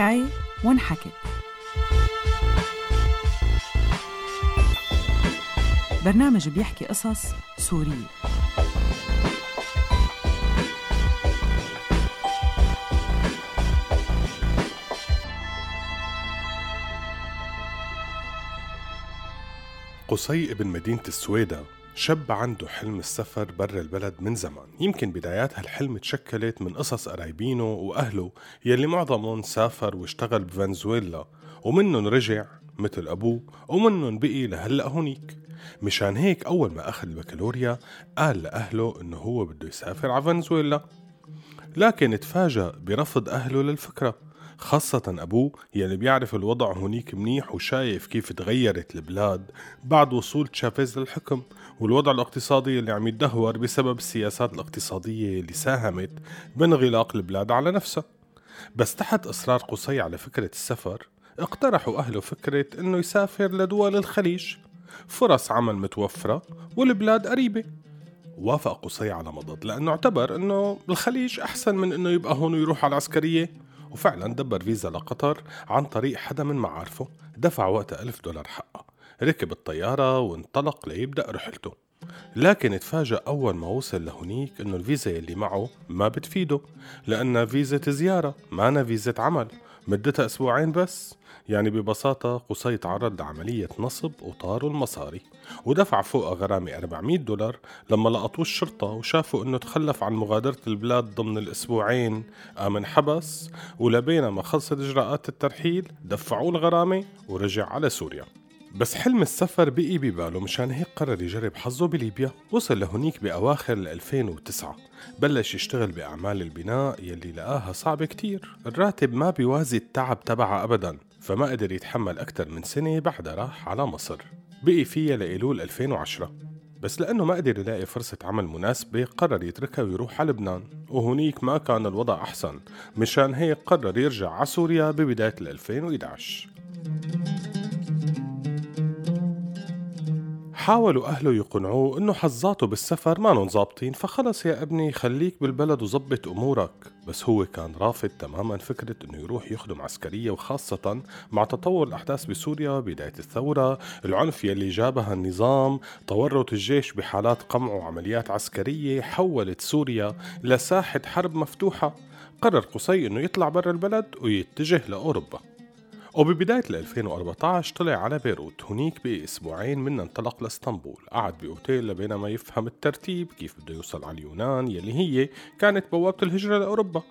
حكاية وانحكت برنامج بيحكي قصص سورية. قصي ابن مدينة السويدة شاب عنده حلم السفر برا البلد من زمان. يمكن بدايات هالحلم تشكلت من قصص قرايبينه وأهله يلي معظمهم سافر واشتغل بفنزويلا ومنهم رجع مثل أبوه ومنهم بقي لهلأ هونيك. مشان هيك أول ما أخذ البكالوريا قال لأهله إنه هو بده يسافر على فنزويلا لكن تفاجأ برفض أهله للفكرة. خاصة أبوه يلي بيعرف الوضع هونيك منيح وشايف كيف تغيرت البلاد بعد وصول تشافيز للحكم. والوضع الاقتصادي اللي عم يتدهور بسبب السياسات الاقتصادية اللي ساهمت بانغلاق البلاد على نفسها بس تحت إصرار قصي على فكرة السفر اقترحوا أهله فكرة إنه يسافر لدول الخليج. فرص عمل متوفرة والبلاد قريبة. وافق قصي على مضض لأنه اعتبر إنه الخليج أحسن من إنه يبقى هون ويروح على العسكرية. وفعلا دبر فيزا لقطر عن طريق حدا من معارفه دفع وقتها ألف دولار حقها ركب الطيارة وانطلق ليبدأ رحلته. لكن تفاجأ أول ما وصل لهونيك إنه الفيزا اللي معه ما بتفيده لأنها فيزا زيارة ما فيزا عمل. مدتها أسبوعين بس. يعني ببساطة قصي تعرض لعملية نصب وطاروا المصاري ودفع فوقها غرامة 400 دولار لما لقطوه الشرطة وشافوا إنه تخلف عن مغادرة البلاد ضمن الأسبوعين. قام انحبس ولبينما خلصت إجراءات الترحيل دفعوه الغرامة ورجع على سوريا. بس حلم السفر بقي بباله مشان هيك قرر يجرب حظه بليبيا. وصل لهونيك بأواخر 2009 بلش يشتغل بأعمال البناء يلي لقاها صعبة كتير. الراتب ما بيوازي التعب تبعها أبدا. فما قدر يتحمل أكثر من سنة بعدها راح على مصر. بقي فيها لإيلول 2010 بس لأنه ما قدر يلاقي فرصة عمل مناسبة قرر يتركها ويروح على لبنان. وهونيك ما كان الوضع أحسن مشان هيك قرر يرجع على سوريا ببداية 2011 حاولوا أهله يقنعوه إنه حظاته بالسفر ما ظابطين فخلص يا ابني خليك بالبلد وظبط أمورك. بس هو كان رافض تماما فكرة إنه يروح يخدم عسكرية وخاصة مع تطور الأحداث بسوريا بداية الثورة العنف يلي جابها النظام تورط الجيش بحالات قمع وعمليات عسكرية حولت سوريا لساحة حرب مفتوحة. قرر قصي إنه يطلع برا البلد ويتجه لأوروبا. وببداية 2014 طلع على بيروت هنيك بأسبوعين من انطلق لإسطنبول. قعد بأوتيل لبينما يفهم الترتيب كيف بده يوصل على اليونان يلي هي كانت بوابة الهجرة لأوروبا.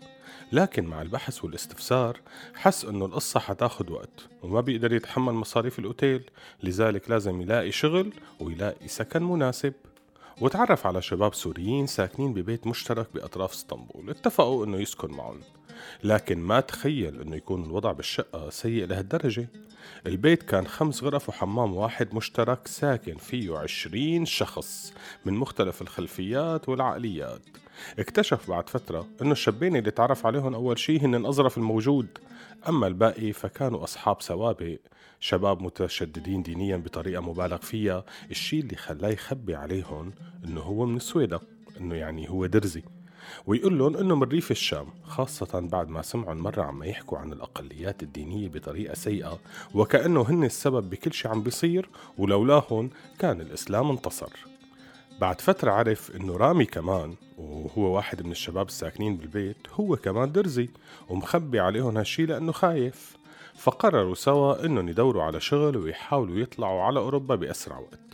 لكن مع البحث والاستفسار حس إنه القصة حتاخد وقت وما بيقدر يتحمل مصاريف الأوتيل. لذلك لازم يلاقي شغل ويلاقي سكن مناسب. وتعرف على شباب سوريين ساكنين ببيت مشترك بأطراف إسطنبول. اتفقوا إنه يسكن معهم. لكن ما تخيل إنه يكون الوضع بالشقة سيء لهالدرجة. البيت كان خمس غرف وحمام واحد مشترك ساكن فيه عشرين شخص من مختلف الخلفيات والعقليات. اكتشف بعد فترة إنه الشابين اللي تعرف عليهم أول شي هن اظرف الموجود. أما الباقي فكانوا أصحاب سوابق شباب متشددين دينيا بطريقة مبالغ فيها. الشي اللي خلاه يخبي عليهم إنه هو من السويدة إنه يعني هو درزي. ويقول لهم إنه من ريف الشام خاصة بعد ما سمعوا مرة عم يحكوا عن الأقليات الدينية بطريقة سيئة وكأنه هن السبب بكل شي عم بيصير ولولاهم كان الإسلام انتصر. بعد فترة عرف إنه رامي كمان وهو واحد من الشباب الساكنين بالبيت هو كمان درزي ومخبي عليهم هالشي لأنه خايف. فقرروا سوا إنهم يدوروا على شغل ويحاولوا يطلعوا على أوروبا بأسرع وقت.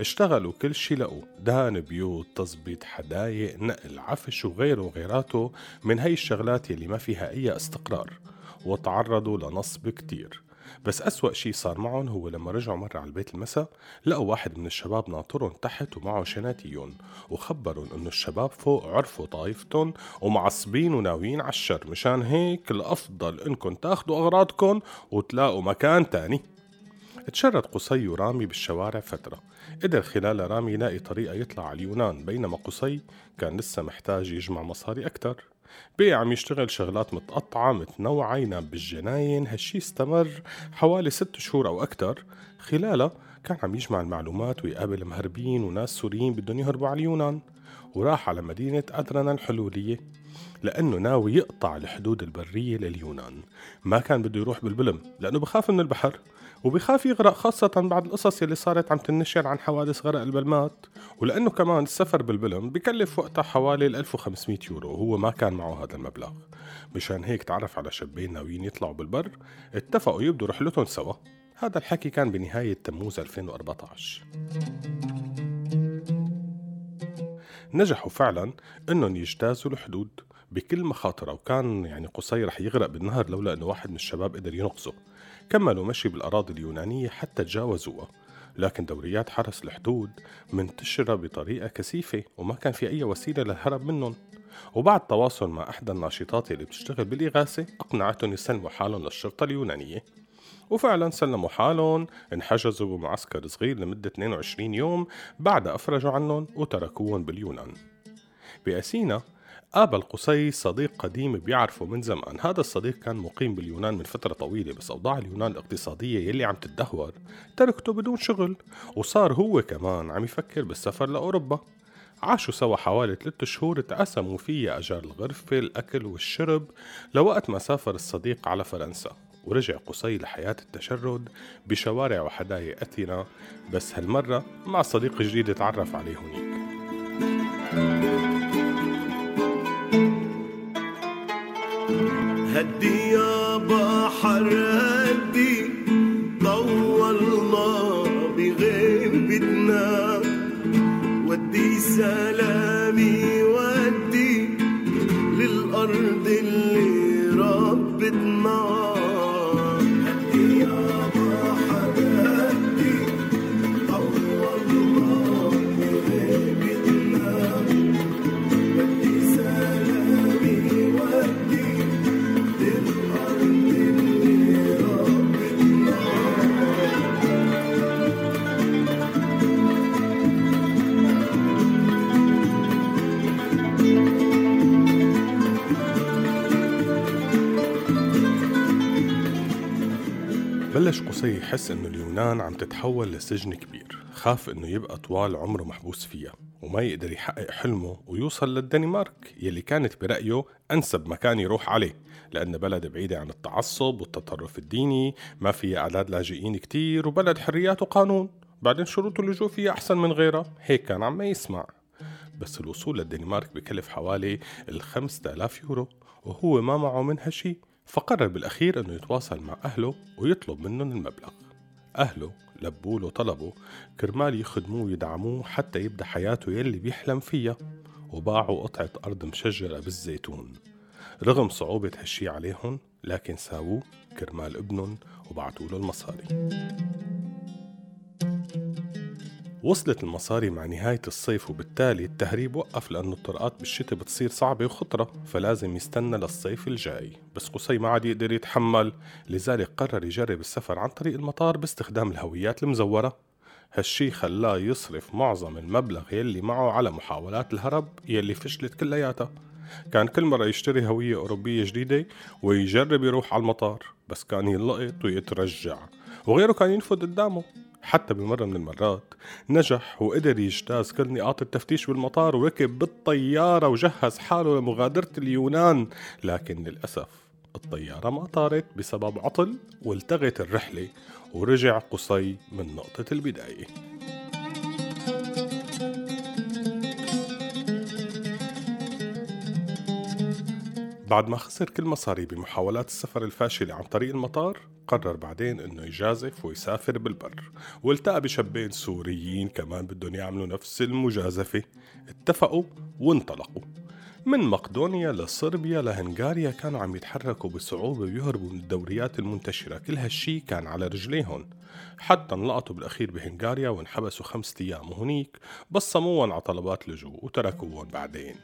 اشتغلوا كل شي لقوا. دهن بيوت تظبيط حدايق نقل عفش وغيره وغيراته من هاي الشغلات يلي ما فيها أي استقرار. وتعرضوا لنصب كتير. بس أسوأ شي صار معهم هو لما رجعوا مرة على البيت المساء لقوا واحد من الشباب ناطرهم تحت ومعه شناتيون وخبرهم إنه الشباب فوق عرفوا طايفتهم ومعصبين وناويين على الشر. مشان هيك الأفضل إنكم تاخدوا أغراضكم وتلاقوا مكان تاني. تشرد قصي ورامي بالشوارع فترة. قدر خلال رامي يلاقي طريقة يطلع على اليونان بينما قصي كان لسه محتاج يجمع مصاري أكتر بقي عم يشتغل شغلات متقطعة متنوعة ينام بالجناين. هالشي استمر حوالي ست شهور أو أكتر خلالها كان عم يجمع المعلومات ويقابل مهربين وناس سوريين بدهم يهربوا على اليونان. وراح على مدينة أدرنا الحلولية لأنه ناوي يقطع الحدود البرية لليونان. ما كان بده يروح بالبلم لأنه بخاف من البحر وبخاف يغرق خاصة بعد القصص اللي صارت عم تنشر عن حوادث غرق البلمات. ولأنه كمان السفر بالبلم بكلف وقتها حوالي 1500 يورو وهو ما كان معه هذا المبلغ. مشان هيك تعرف على شابين ناويين يطلعوا بالبر اتفقوا يبدوا رحلتهم سوا. هذا الحكي كان بنهاية تموز 2014 نجحوا فعلا إنهم يجتازوا الحدود بكل مخاطرها وكان يعني قصي رح يغرق بالنهر لولا إنه واحد من الشباب قدر ينقذه كملوا مشي بالأراضي اليونانية حتى تجاوزوها. لكن دوريات حرس الحدود منتشرة بطريقة كثيفة وما كان في أي وسيلة للهرب منهم. وبعد تواصل مع إحدى الناشطات اللي بتشتغل بالإغاثة أقنعتهم يسلموا حالهم للشرطة اليونانية. وفعلا سلموا حالهم انحجزوا بمعسكر صغير لمدة 22 يوم بعد أفرجوا عنهم وتركوهم باليونان. بأثينا قابل قصي صديق قديم بيعرفه من زمان. هذا الصديق كان مقيم باليونان من فترة طويلة بس أوضاع اليونان الاقتصادية يلي عم تتدهور تركته بدون شغل وصار هو كمان عم يفكر بالسفر لأوروبا. عاشوا سوا حوالي ثلاثة شهور تقاسموا فيها أجار الغرفة الأكل والشرب لوقت ما سافر الصديق على فرنسا. ورجع قصي لحياة التشرد بشوارع وحدايق أثينا بس هالمرة مع صديق جديد تعرف عليه هنيك. هدي يا بحر هدي طولنا بغيبتنا ودي سلامي ودي للأرض اللي ربتنا. بلش قصي يحس إنه اليونان عم تتحول لسجن كبير. خاف إنه يبقى طوال عمره محبوس فيها وما يقدر يحقق حلمه ويوصل للدنمارك يلي كانت برأيه أنسب مكان يروح عليه لأن بلد بعيدة عن التعصب والتطرف الديني ما فيها أعداد لاجئين كتير وبلد حريات وقانون. بعدين شروط اللجوء فيها أحسن من غيرها؟ هيك كان عم يسمع. بس الوصول للدنمارك بكلف حوالي ال 5000 يورو وهو ما معه منها شيء فقرر بالأخير أنه يتواصل مع أهله ويطلب منهم المبلغ. أهله لبوا له طلبه كرمال يخدموه ويدعموه حتى يبدأ حياته يلي بيحلم فيها وباعوا قطعة أرض مشجرة بالزيتون. رغم صعوبة هالشي عليهم لكن ساووه كرمال ابنهم وبعتوا له المصاري. وصلت المصاري مع نهاية الصيف وبالتالي التهريب وقف لأنه الطرقات بالشتاء بتصير صعبة وخطرة فلازم يستنى للصيف الجاي. بس قصي ما عاد يقدر يتحمل لذلك قرر يجرب السفر عن طريق المطار باستخدام الهويات المزورة. هالشي خلاه يصرف معظم المبلغ يلي معه على محاولات الهرب يلي فشلت كلياتها. كان كل مرة يشتري هوية أوروبية جديدة ويجرب يروح على المطار بس كان ينلقط ويترجع وغيره كان ينفذ قدامه. حتى بمرة من المرات نجح وقدر يجتاز كل نقاط التفتيش بالمطار وركب بالطيارة وجهز حاله لمغادرة اليونان لكن للأسف الطيارة ما طارت بسبب عطل والتغت الرحلة ورجع قصي من نقطة البداية. بعد ما خسر كل مصاري بمحاولات السفر الفاشلة عن طريق المطار قرر بعدين إنه يجازف ويسافر بالبر. والتقى بشابين سوريين كمان بدهم يعملوا نفس المجازفة. اتفقوا وانطلقوا. من مقدونيا لصربيا لهنغاريا كانوا عم يتحركوا بصعوبة ويهربوا من الدوريات المنتشرة. كل هالشي كان على رجليهم حتى انلقطوا بالأخير بهنغاريا وانحبسوا خمسة أيام وهنيك بصموهم على طلبات لجوء وتركوهم بعدين.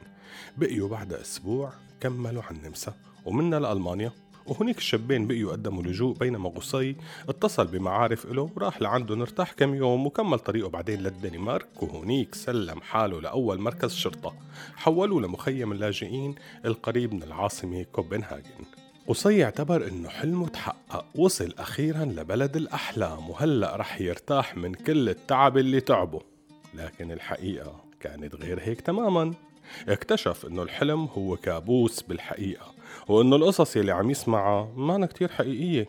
بقيوا بعد أسبوع كملوا على النمسا ومنا لألمانيا. وهنيك الشابين بقيوا قدموا لجوء بينما قصي اتصل بمعارف له وراح لعنده ارتاح كم يوم وكمل طريقه بعدين للدنمارك وهنيك سلم حاله لأول مركز شرطة. حولوه لمخيم اللاجئين القريب من العاصمة كوبنهاجن. قصي اعتبر إنه حلمه تحقق وصل أخيرا لبلد الأحلام وهلأ رح يرتاح من كل التعب اللي تعبه. لكن الحقيقة كانت غير هيك تماما. اكتشف إنه الحلم هو كابوس بالحقيقة. وانه القصص يلي عم يسمعها ما كتير حقيقية.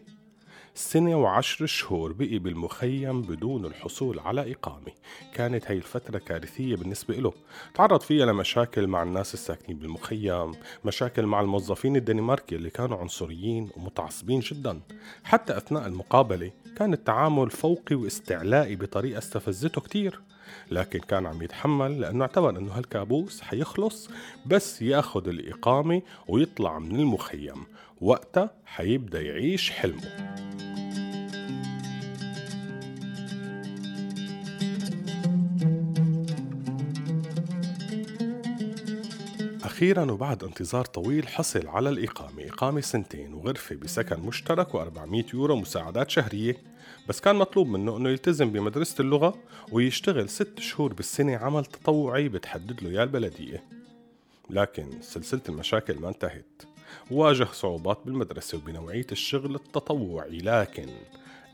سنة وعشر شهور بقي بالمخيم بدون الحصول على إقامة. كانت هاي الفترة كارثية بالنسبة له تعرض فيها لمشاكل مع الناس الساكنين بالمخيم مشاكل مع الموظفين الدنماركي اللي كانوا عنصريين ومتعصبين جدا. حتى أثناء المقابلة كان التعامل فوقي واستعلائي بطريقة استفزته كتير. لكن كان عم يتحمل لأنه اعتبر أنه هالكابوس حيخلص بس ياخد الإقامة ويطلع من المخيم. وقتها حيبدأ يعيش حلمه. أخيرا وبعد انتظار طويل حصل على الإقامة. إقامة سنتين وغرفة بسكن مشترك و400 يورو مساعدات شهرية. بس كان مطلوب منه أنه يلتزم بمدرسة اللغة ويشتغل ست شهور بالسنة عمل تطوعي بتحدد له إياه البلدية. لكن سلسلة المشاكل ما انتهت. واجه صعوبات بالمدرسة وبنوعية الشغل التطوعي. لكن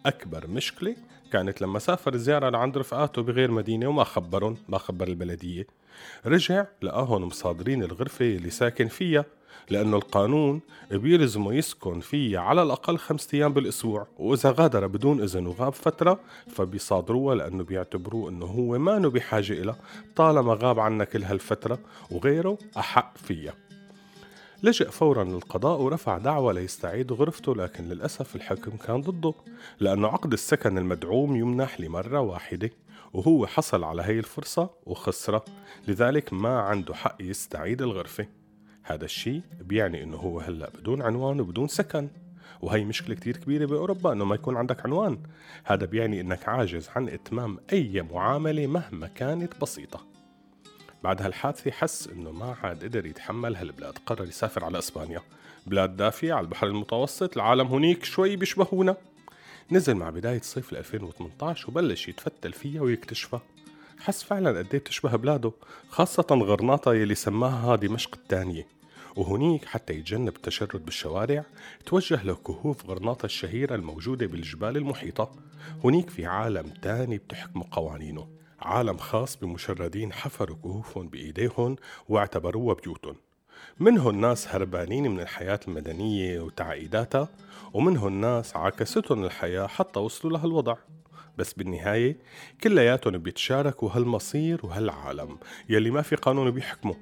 أكبر مشكلة كانت لما سافر زيارة لعند رفقاته بغير مدينة وما خبرهم ما خبر البلدية. رجع لقاهم مصادرين الغرفة اللي ساكن فيها لأنه القانون بيلزمه يسكن فيها على الأقل خمسة أيام بالأسبوع وإذا غادر بدون إذن وغاب فترة فبيصادروها لأنه بيعتبروه أنه هو ما بحاجة إلى طالما غاب عنا كل هالفترة وغيره أحق فيها. لجأ فورا للقضاء ورفع دعوى ليستعيد غرفته لكن للأسف الحكم كان ضده لأنه عقد السكن المدعوم يمنح لمرة واحدة. وهو حصل على هي الفرصة وخسرة. لذلك ما عنده حق يستعيد الغرفة. هذا الشيء بيعني إنه هو هلأ بدون عنوان وبدون سكن. وهي مشكلة كتير كبيرة بأوروبا إنه ما يكون عندك عنوان. هذا بيعني إنك عاجز عن إتمام أي معاملة مهما كانت بسيطة. بعد هالحادثة حس إنه ما عاد قدر يتحمل هالبلاد قرر يسافر على إسبانيا. بلاد دافية على البحر المتوسط العالم هنيك شوي بيشبهونا. نزل مع بداية صيف 2018 وبلش يتفتل فيها ويكتشفها. حس فعلا قد إيه بتشبه بلاده خاصة غرناطة يلي سماها دمشق الثانية. وهنيك حتى يتجنب التشرد بالشوارع توجه لكهوف غرناطة الشهيرة الموجودة بالجبال المحيطة. هنيك في عالم تاني بتحكم قوانينه. عالم خاص بمشردين حفروا كهوفهم بإيديهم واعتبروها بيوتهم. منهم ناس هربانين من الحياة المدنية وتعقيداتها ومنهم ناس عكستهم الحياة حتى وصلوا لهالوضع بس بالنهاية كلياتهم بيتشاركوا هالمصير وهالعالم يلي ما في قانون بيحكمه.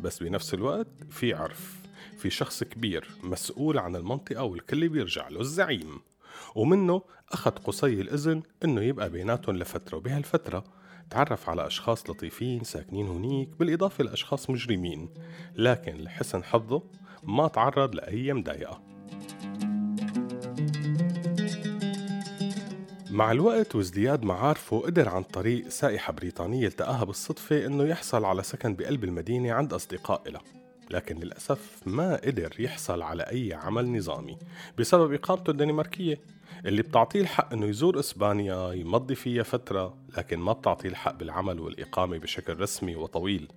بس بنفس الوقت في عرف في شخص كبير مسؤول عن المنطقة والكل بيرجع له الزعيم. ومنه أخذ قصي الإذن إنه يبقى بيناتهم لفترة وبهالفترة. تعرف على أشخاص لطيفين ساكنين هنيك بالإضافة لأشخاص مجرمين. لكن لحسن حظه ما تعرض لأي مضايقة مع الوقت وازدياد معارفه قدر عن طريق سائحة بريطانية التقاها بالصدفة إنه يحصل على سكن بقلب المدينة عند أصدقاء له لكن للأسف ما قدر يحصل على أي عمل نظامي بسبب إقامته الدنماركية اللي بتعطيه الحق إنه يزور إسبانيا يمضي فيها فترة لكن ما بتعطيه الحق بالعمل والإقامة بشكل رسمي وطويل.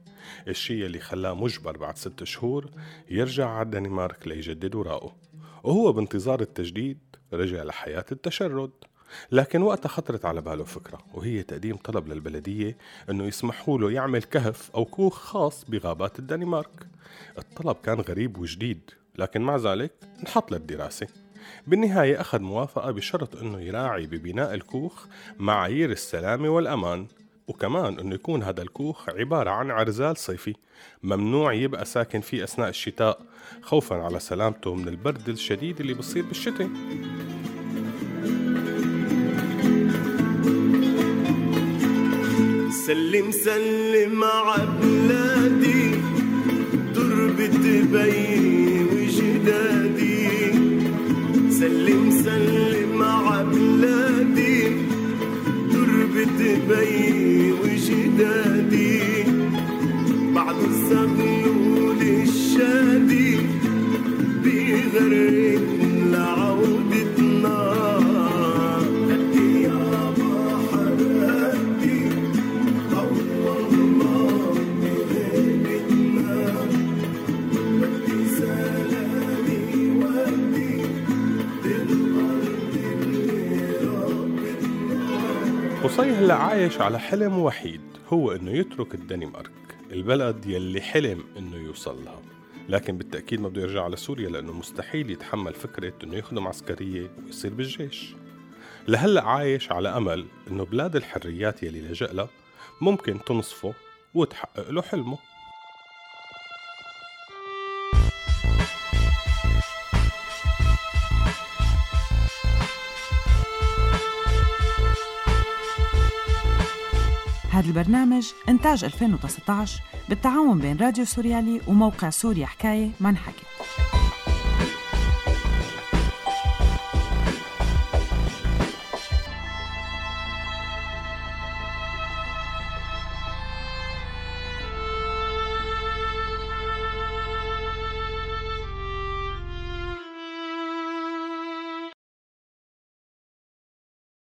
الشيء اللي خلاه مجبر بعد ست شهور يرجع على الدنمارك ليجدد وراءه وهو بانتظار التجديد رجع لحياة التشرد. لكن وقتها خطرت على باله فكرة وهي تقديم طلب للبلدية أنه يسمحوا له يعمل كهف أو كوخ خاص بغابات الدنمارك. الطلب كان غريب وجديد لكن مع ذلك انحط للدراسة. بالنهاية أخذ موافقة بشرط أنه يراعي ببناء الكوخ معايير السلامة والأمان وكمان أنه يكون هذا الكوخ عبارة عن عرزال صيفي ممنوع يبقى ساكن فيه أثناء الشتاء خوفا على سلامته من البرد الشديد اللي بصير بالشتاء. سلم سلم على بلادي. تربة بي وجدادي قصي هلا عايش على حلم وحيد هو إنه يترك الدنمارك البلد يلي حلم إنه يوصل لها. لكن بالتأكيد ما بده يرجع على سوريا لأنه مستحيل يتحمل فكرة إنه يخدم عسكرية ويصير بالجيش. لهلأ عايش على أمل إنه بلاد الحريات يلي لجأ لها ممكن تنصفه وتحقق له حلمه. هذا البرنامج إنتاج 2019 بالتعاون بين راديو سوريالي وموقع سوريا حكاية ما انحكت